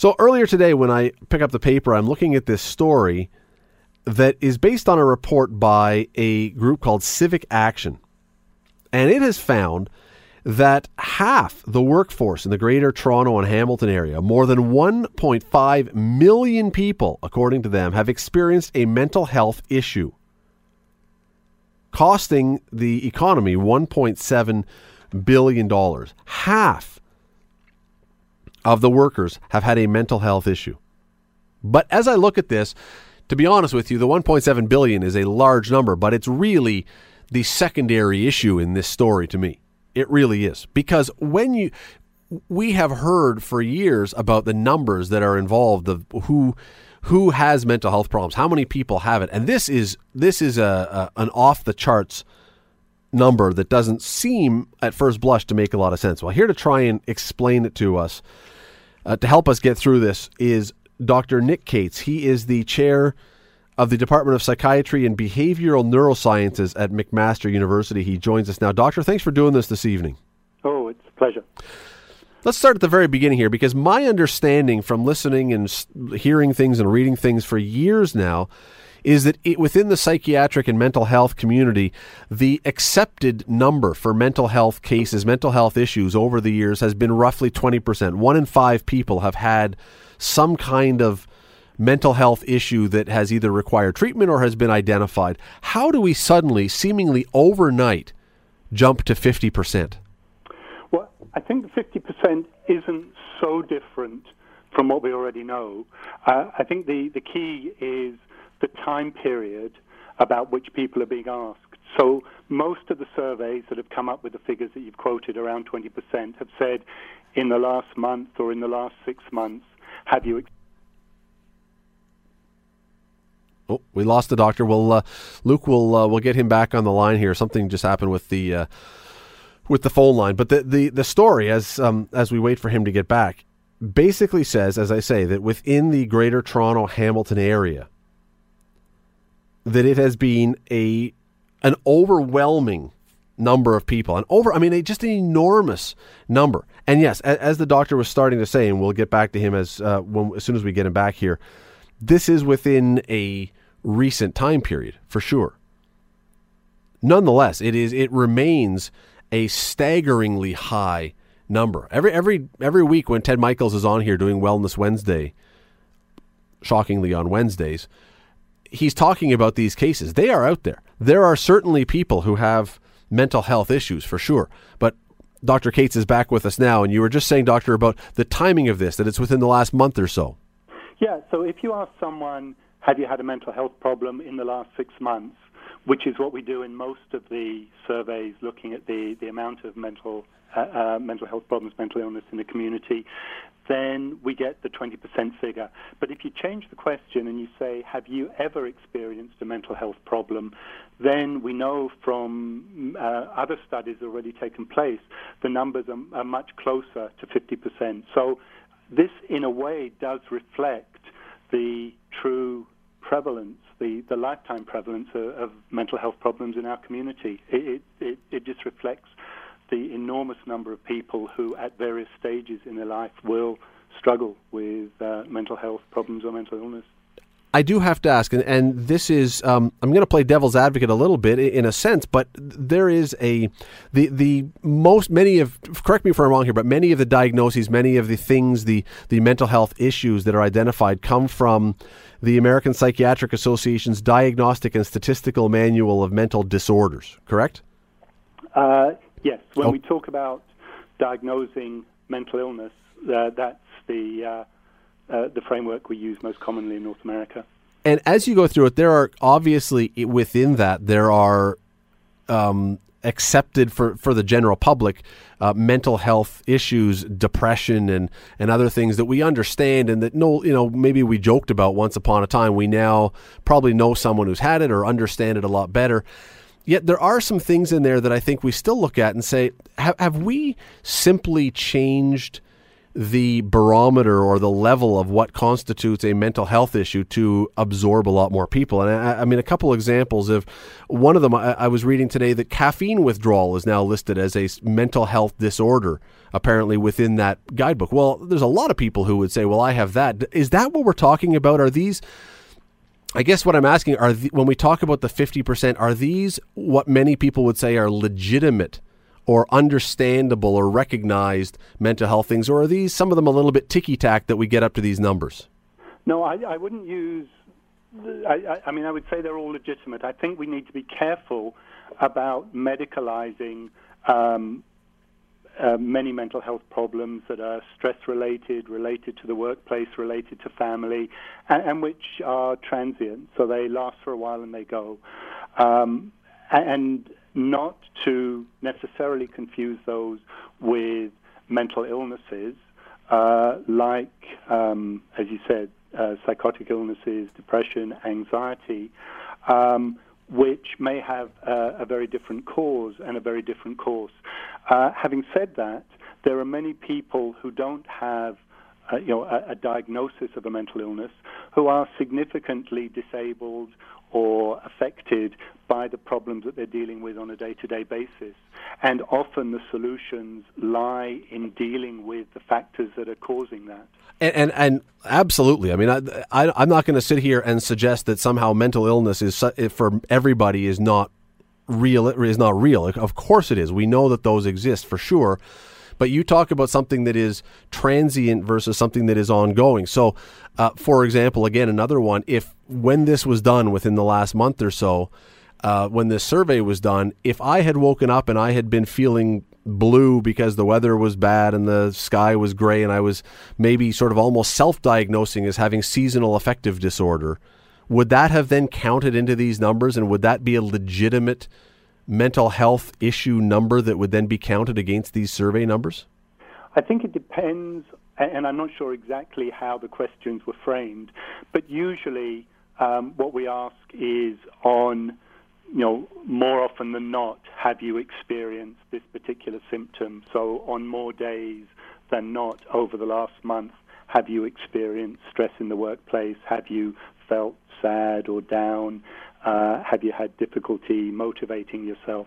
So earlier today, when I pick up the paper, I'm looking at this story that is based on a report by a group called Civic Action. And it has found that half the workforce in the greater Toronto and Hamilton area, more than 1.5 million people, according to them, have experienced a mental health issue, costing the economy $1.7 billion. Half of the workers have had a mental health issue. But as I look at this, to be honest with you, the 1.7 billion is a large number, but it's really the secondary issue in this story to me. It really is. Because when you we have heard for years about the numbers that are involved of who who has mental health problems, how many people have it, and this is this is a, a an off the charts number that doesn't seem at first blush to make a lot of sense. Well, here to try and explain it to us uh, to help us get through this is Dr. Nick Cates. He is the chair of the Department of Psychiatry and Behavioral Neurosciences at McMaster University. He joins us now. Doctor, thanks for doing this this evening. Oh, it's a pleasure. Let's start at the very beginning here because my understanding from listening and hearing things and reading things for years now is that it, within the psychiatric and mental health community, the accepted number for mental health cases, mental health issues over the years has been roughly 20%. One in five people have had some kind of mental health issue that has either required treatment or has been identified. How do we suddenly, seemingly overnight, jump to 50%? Well, I think the 50% isn't so different from what we already know. Uh, I think the, the key is the time period about which people are being asked. So most of the surveys that have come up with the figures that you've quoted, around 20%, have said in the last month or in the last six months, have you. Oh, we lost the doctor. Well, uh, Luke we'll uh, we'll get him back on the line here. Something just happened with the uh, with the phone line, but the the, the story as um, as we wait for him to get back basically says, as I say, that within the Greater Toronto Hamilton area, that it has been a an overwhelming number of people, and over I mean a, just an enormous number. And yes, as, as, the doctor was starting to say, and we'll get back to him as uh, when, as soon as we get him back here. This is within a recent time period for sure. Nonetheless, it is it remains a staggeringly high number. Every every every week when Ted Michaels is on here doing Wellness Wednesday, shockingly on Wednesdays, he's talking about these cases. They are out there. There are certainly people who have mental health issues for sure. But Dr. Cates is back with us now, and you were just saying, Doctor, about the timing of this, that it's within the last month or so. Yeah, so if you ask someone, have you had a mental health problem in the last six months, which is what we do in most of the surveys looking at the, the amount of mental uh, uh, mental health problems, mental illness in the community, then we get the 20% figure. But if you change the question and you say, have you ever experienced a mental health problem, then we know from uh, other studies already taken place, the numbers are, are much closer to 50%. So this, in a way, does reflect the true prevalence, the, the lifetime prevalence of, of mental health problems in our community. It, it, it just reflects the enormous number of people who, at various stages in their life, will struggle with uh, mental health problems or mental illness. I do have to ask, and, and this is um, I'm going to play devil's advocate a little bit in a sense, but there is a the the most many of correct me if I'm wrong here, but many of the diagnoses, many of the things, the the mental health issues that are identified come from the American Psychiatric Association's Diagnostic and Statistical Manual of Mental Disorders. Correct? Uh, Yes, when oh. we talk about diagnosing mental illness, uh, that's the uh, uh, the framework we use most commonly in North America. And as you go through it, there are obviously within that there are um, accepted for, for the general public uh, mental health issues, depression, and and other things that we understand, and that no, you know, maybe we joked about once upon a time. We now probably know someone who's had it or understand it a lot better. Yet there are some things in there that I think we still look at and say, have, have we simply changed the barometer or the level of what constitutes a mental health issue to absorb a lot more people. And I, I mean, a couple examples of one of them, I, I, was reading today that caffeine withdrawal is now listed as a mental health disorder, apparently within that guidebook. Well, there's a lot of people who would say, well, I have that. Is that what we're talking about? Are these. I guess what I'm asking are the, when we talk about the 50%, are these what many people would say are legitimate or understandable or recognized mental health things, or are these some of them a little bit ticky tack that we get up to these numbers? No, I, I wouldn't use. I, I, mean, I would say they're all legitimate. I think we need to be careful about medicalizing um, uh, many mental health problems that are stress related, related to the workplace, related to family, and, and, which are transient. So they last for a while and they go. Um, and not to necessarily confuse those with mental illnesses, uh, like, um, as you said, uh, psychotic illnesses, depression, anxiety, um, which may have uh, a very different cause and a very different course. Uh, having said that, there are many people who don't have uh, you know, a, a, diagnosis of a mental illness who are significantly disabled or affected by the problems that they're dealing with on a day-to-day basis. And often the solutions lie in dealing with the factors that are causing that. And and, and absolutely, I mean, I, I am not going to sit here and suggest that somehow mental illness is for everybody is not real. Is not real. Of course it is. We know that those exist for sure. But you talk about something that is transient versus something that is ongoing. So, uh, for example, again, another one, if when this was done within the last month or so, uh, when this survey was done, if I had woken up and I had been feeling blue because the weather was bad and the sky was gray and I was maybe sort of almost self diagnosing as having seasonal affective disorder, would that have then counted into these numbers and would that be a legitimate mental health issue number that would then be counted against these survey numbers? I think it depends, and I'm not sure exactly how the questions were framed, but usually um, what we ask is on, you know, more often than not, have you experienced this particular symptom? So on more days than not over the last month, have you experienced stress in the workplace? Have you felt sad or down? Uh, have you had difficulty motivating yourself?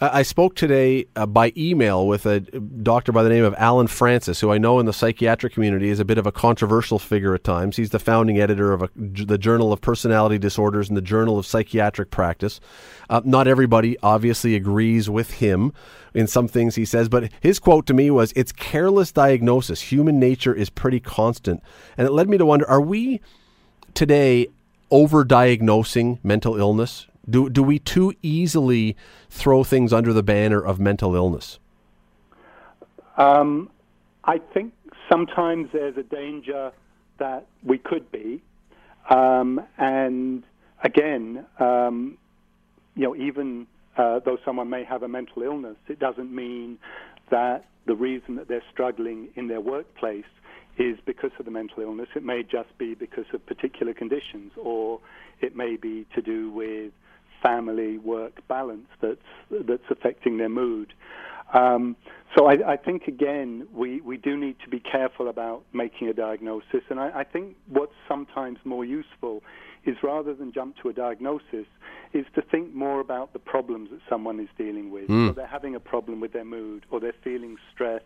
I spoke today uh, by email with a doctor by the name of Allen Frances, who I know in the psychiatric community is a bit of a controversial figure at times. He's the founding editor of a, the Journal of Personality Disorders and the Journal of Psychiatric Practice. Uh, not everybody obviously agrees with him in some things he says, but his quote to me was, It's careless diagnosis. Human nature is pretty constant. And it led me to wonder are we today overdiagnosing mental illness? Do, do we too easily throw things under the banner of mental illness? Um, I think sometimes there's a danger that we could be. Um, and again, um, you know, even uh, though someone may have a mental illness, it doesn't mean that the reason that they're struggling in their workplace is because of the mental illness. It may just be because of particular conditions, or it may be to do with family work balance that's that's affecting their mood. Um, so I, I, think again we, we do need to be careful about making a diagnosis, and I, I think what's sometimes more useful is rather than jump to a diagnosis, is to think more about the problems that someone is dealing with. Mm. So they're having a problem with their mood, or they're feeling stressed,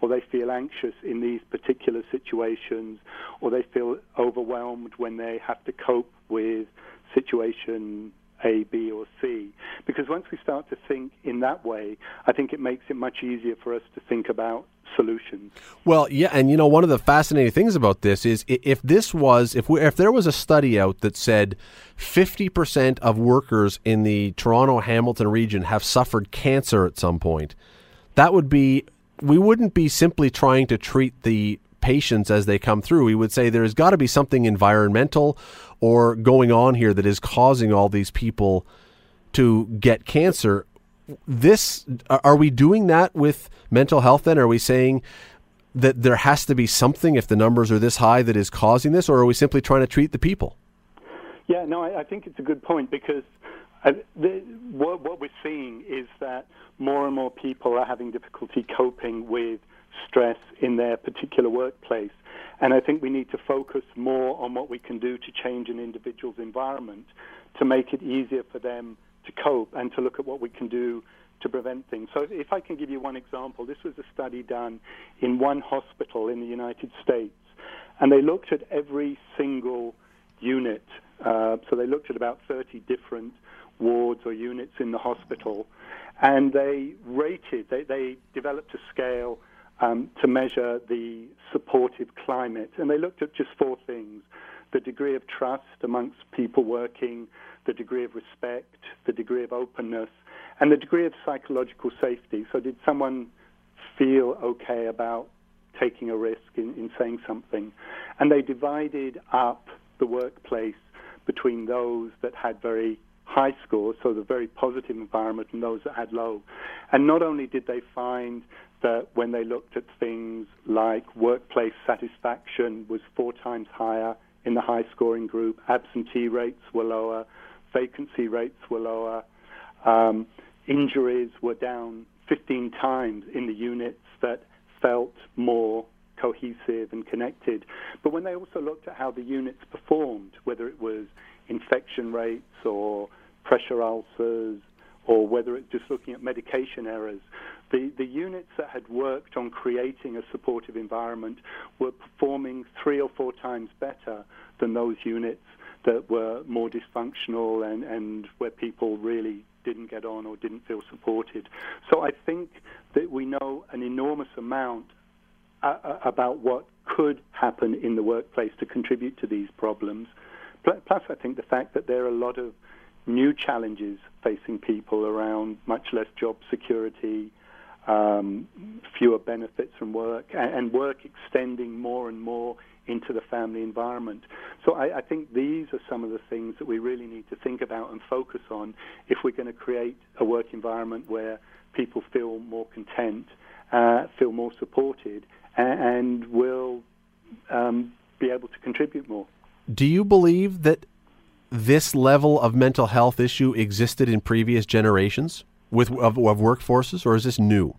or they feel anxious in these particular situations, or they feel overwhelmed when they have to cope with situation a, B, or C. Because once we start to think in that way, I think it makes it much easier for us to think about solutions. Well, yeah, and you know one of the fascinating things about this is if this was if we if there was a study out that said 50% of workers in the Toronto Hamilton region have suffered cancer at some point, that would be we wouldn't be simply trying to treat the patients as they come through. We would say there's got to be something environmental or going on here that is causing all these people to get cancer. This are we doing that with mental health then? Are we saying that there has to be something if the numbers are this high that is causing this, or are we simply trying to treat the people? Yeah, no, I, I think it's a good point because uh, the, what, what we're seeing is that more and more people are having difficulty coping with stress in their particular workplace. And I think we need to focus more on what we can do to change an individual's environment to make it easier for them to cope and to look at what we can do to prevent things. So, if I can give you one example, this was a study done in one hospital in the United States, and they looked at every single unit. Uh, so, they looked at about 30 different wards or units in the hospital, and they rated, they, they developed a scale um, to measure the supportive climate. And they looked at just four things the degree of trust amongst people working, the degree of respect, the degree of openness, and the degree of psychological safety. So, did someone feel okay about taking a risk in, in saying something? And they divided up the workplace between those that had very high scores, so the very positive environment, and those that had low. And not only did they find that when they looked at things like workplace satisfaction was four times higher in the high scoring group, absentee rates were lower, vacancy rates were lower, um, injuries were down 15 times in the units that felt more cohesive and connected. But when they also looked at how the units performed, whether it was infection rates or pressure ulcers, or whether it's just looking at medication errors, the, the units that had worked on creating a supportive environment were performing three or four times better than those units that were more dysfunctional and, and where people really didn't get on or didn't feel supported. So I think that we know an enormous amount uh, uh about what could happen in the workplace to contribute to these problems. Plus, I think the fact that there are a lot of new challenges facing people around much less job security, um, fewer benefits from work, and, work extending more and more into the family environment. So I, I, think these are some of the things that we really need to think about and focus on if we're going to create a work environment where people feel more content, uh, feel more supported, and, and will um, be able to contribute more. Do you believe that this level of mental health issue existed in previous generations with of, of workforces, or is this new?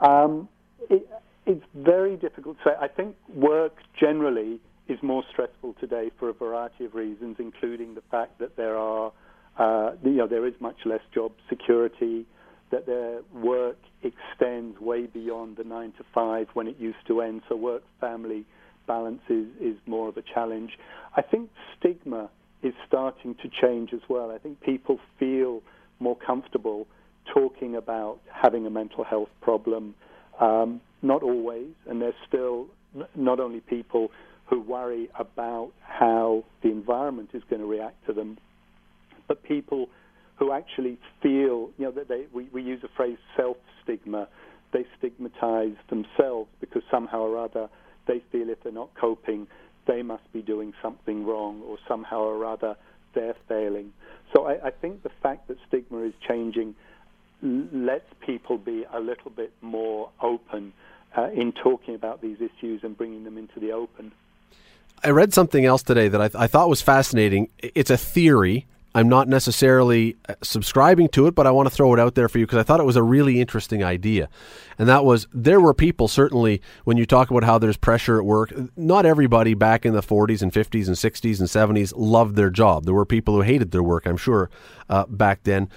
Um, it, it's very difficult to say. I think work generally is more stressful today for a variety of reasons, including the fact that there are, uh, you know, there is much less job security, that their work extends way beyond the nine to five when it used to end. So work family balance is, is more of a challenge. I think stigma is starting to change as well. I think people feel more comfortable talking about having a mental health problem. Um, not always, and there's still not only people who worry about how the environment is going to react to them, but people who actually feel, you know, that they, we, we use the phrase self stigma. They stigmatize themselves because somehow or other they feel if they're not coping, they must be doing something wrong or somehow or other they're failing. So I, I think the fact that stigma is changing lets people be a little bit more open uh, in talking about these issues and bringing them into the open. I read something else today that I, th- I thought was fascinating. It's a theory I'm not necessarily uh, subscribing to it, but I want to throw it out there for you because I thought it was a really interesting idea. And that was there were people, certainly, when you talk about how there's pressure at work, not everybody back in the 40s and 50s and 60s and 70s loved their job. There were people who hated their work, I'm sure, uh, back then.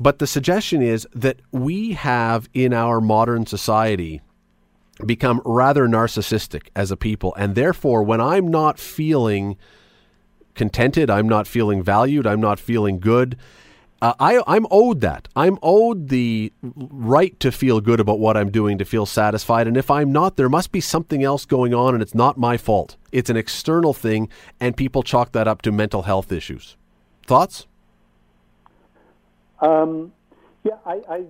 But the suggestion is that we have in our modern society become rather narcissistic as a people. And therefore, when I'm not feeling contented. I'm not feeling valued. I'm not feeling good. Uh, I, I'm owed that. I'm owed the right to feel good about what I'm doing, to feel satisfied. And if I'm not, there must be something else going on, and it's not my fault. It's an external thing, and people chalk that up to mental health issues. Thoughts? Um, yeah, I, I,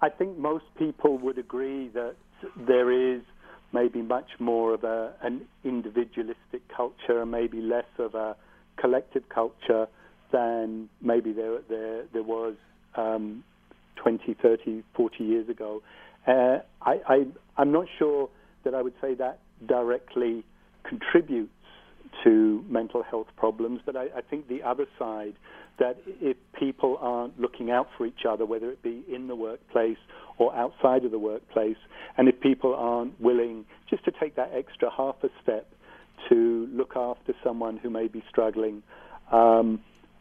I think most people would agree that there is maybe much more of a, an individualistic culture, and maybe less of a collective culture than maybe there there there was um, 20, 30, 40 years ago. Uh, I, I I'm not sure that I would say that directly contributes to mental health problems. But I, I think the other side, that if people aren't looking out for each other, whether it be in the workplace or outside of the workplace, and if people aren't willing just to take that extra half a step to look after someone who may be struggling, um,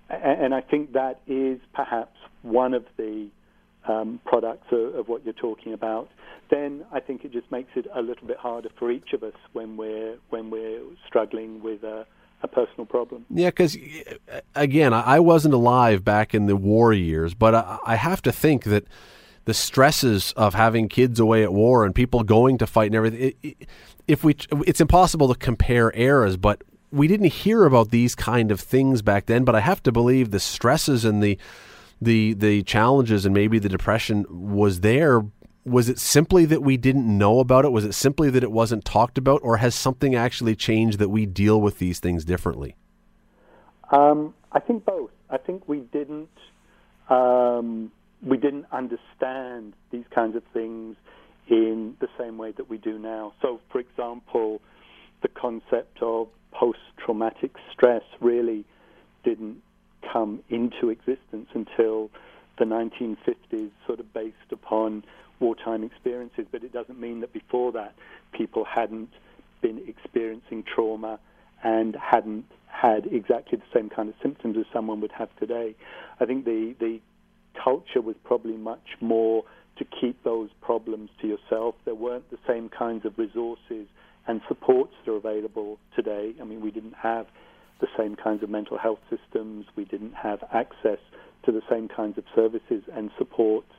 and, I think that is perhaps one of the um, products of, of, what you're talking about, then I think it just makes it a little bit harder for each of us when we're when we're struggling with a, a personal problem. Yeah, because again, I wasn't alive back in the war years, but I, I have to think that the stresses of having kids away at war and people going to fight and everything. If we, it's impossible to compare eras, but we didn't hear about these kind of things back then. But I have to believe the stresses and the the the challenges and maybe the depression was there was it simply that we didn't know about it was it simply that it wasn't talked about or has something actually changed that we deal with these things differently um, i think both i think we didn't um, we didn't understand these kinds of things in the same way that we do now so for example the concept of post-traumatic stress really didn't come into existence until the 1950s, sort of based upon wartime experiences. But it doesn't mean that before that people hadn't been experiencing trauma and hadn't had exactly the same kind of symptoms as someone would have today. I think the, the culture was probably much more to keep those problems to yourself. There weren't the same kinds of resources and supports that are available today. I mean, we didn't have the same kinds of mental health systems. We didn't have access to the same kinds of services and supports.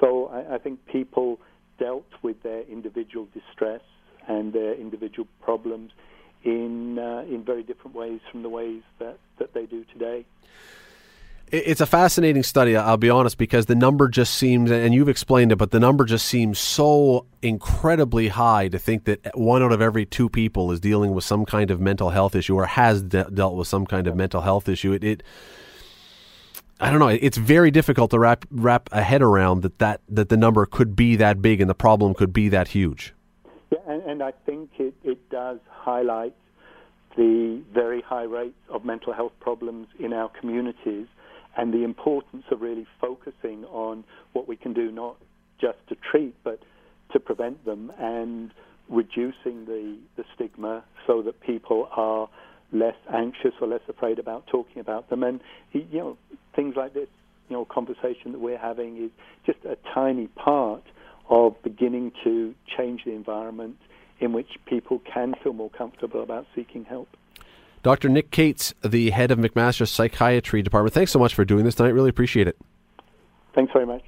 So I, I think people dealt with their individual distress and their individual problems in uh, in very different ways from the ways that, that they do today. It's a fascinating study, I'll be honest, because the number just seems, and you've explained it, but the number just seems so incredibly high to think that one out of every two people is dealing with some kind of mental health issue or has de- dealt with some kind of mental health issue. It, it, I don't know. It's very difficult to wrap wrap a head around that, that that the number could be that big and the problem could be that huge. Yeah, and, and I think it, it does highlight the very high rates of mental health problems in our communities and the importance of really focusing on what we can do, not just to treat, but to prevent them and reducing the, the stigma so that people are less anxious or less afraid about talking about them. And, you know, things like this, you know, conversation that we're having is just a tiny part of beginning to change the environment in which people can feel more comfortable about seeking help. Dr. Nick Cates, the head of McMaster's Psychiatry Department, thanks so much for doing this tonight. Really appreciate it. Thanks very much.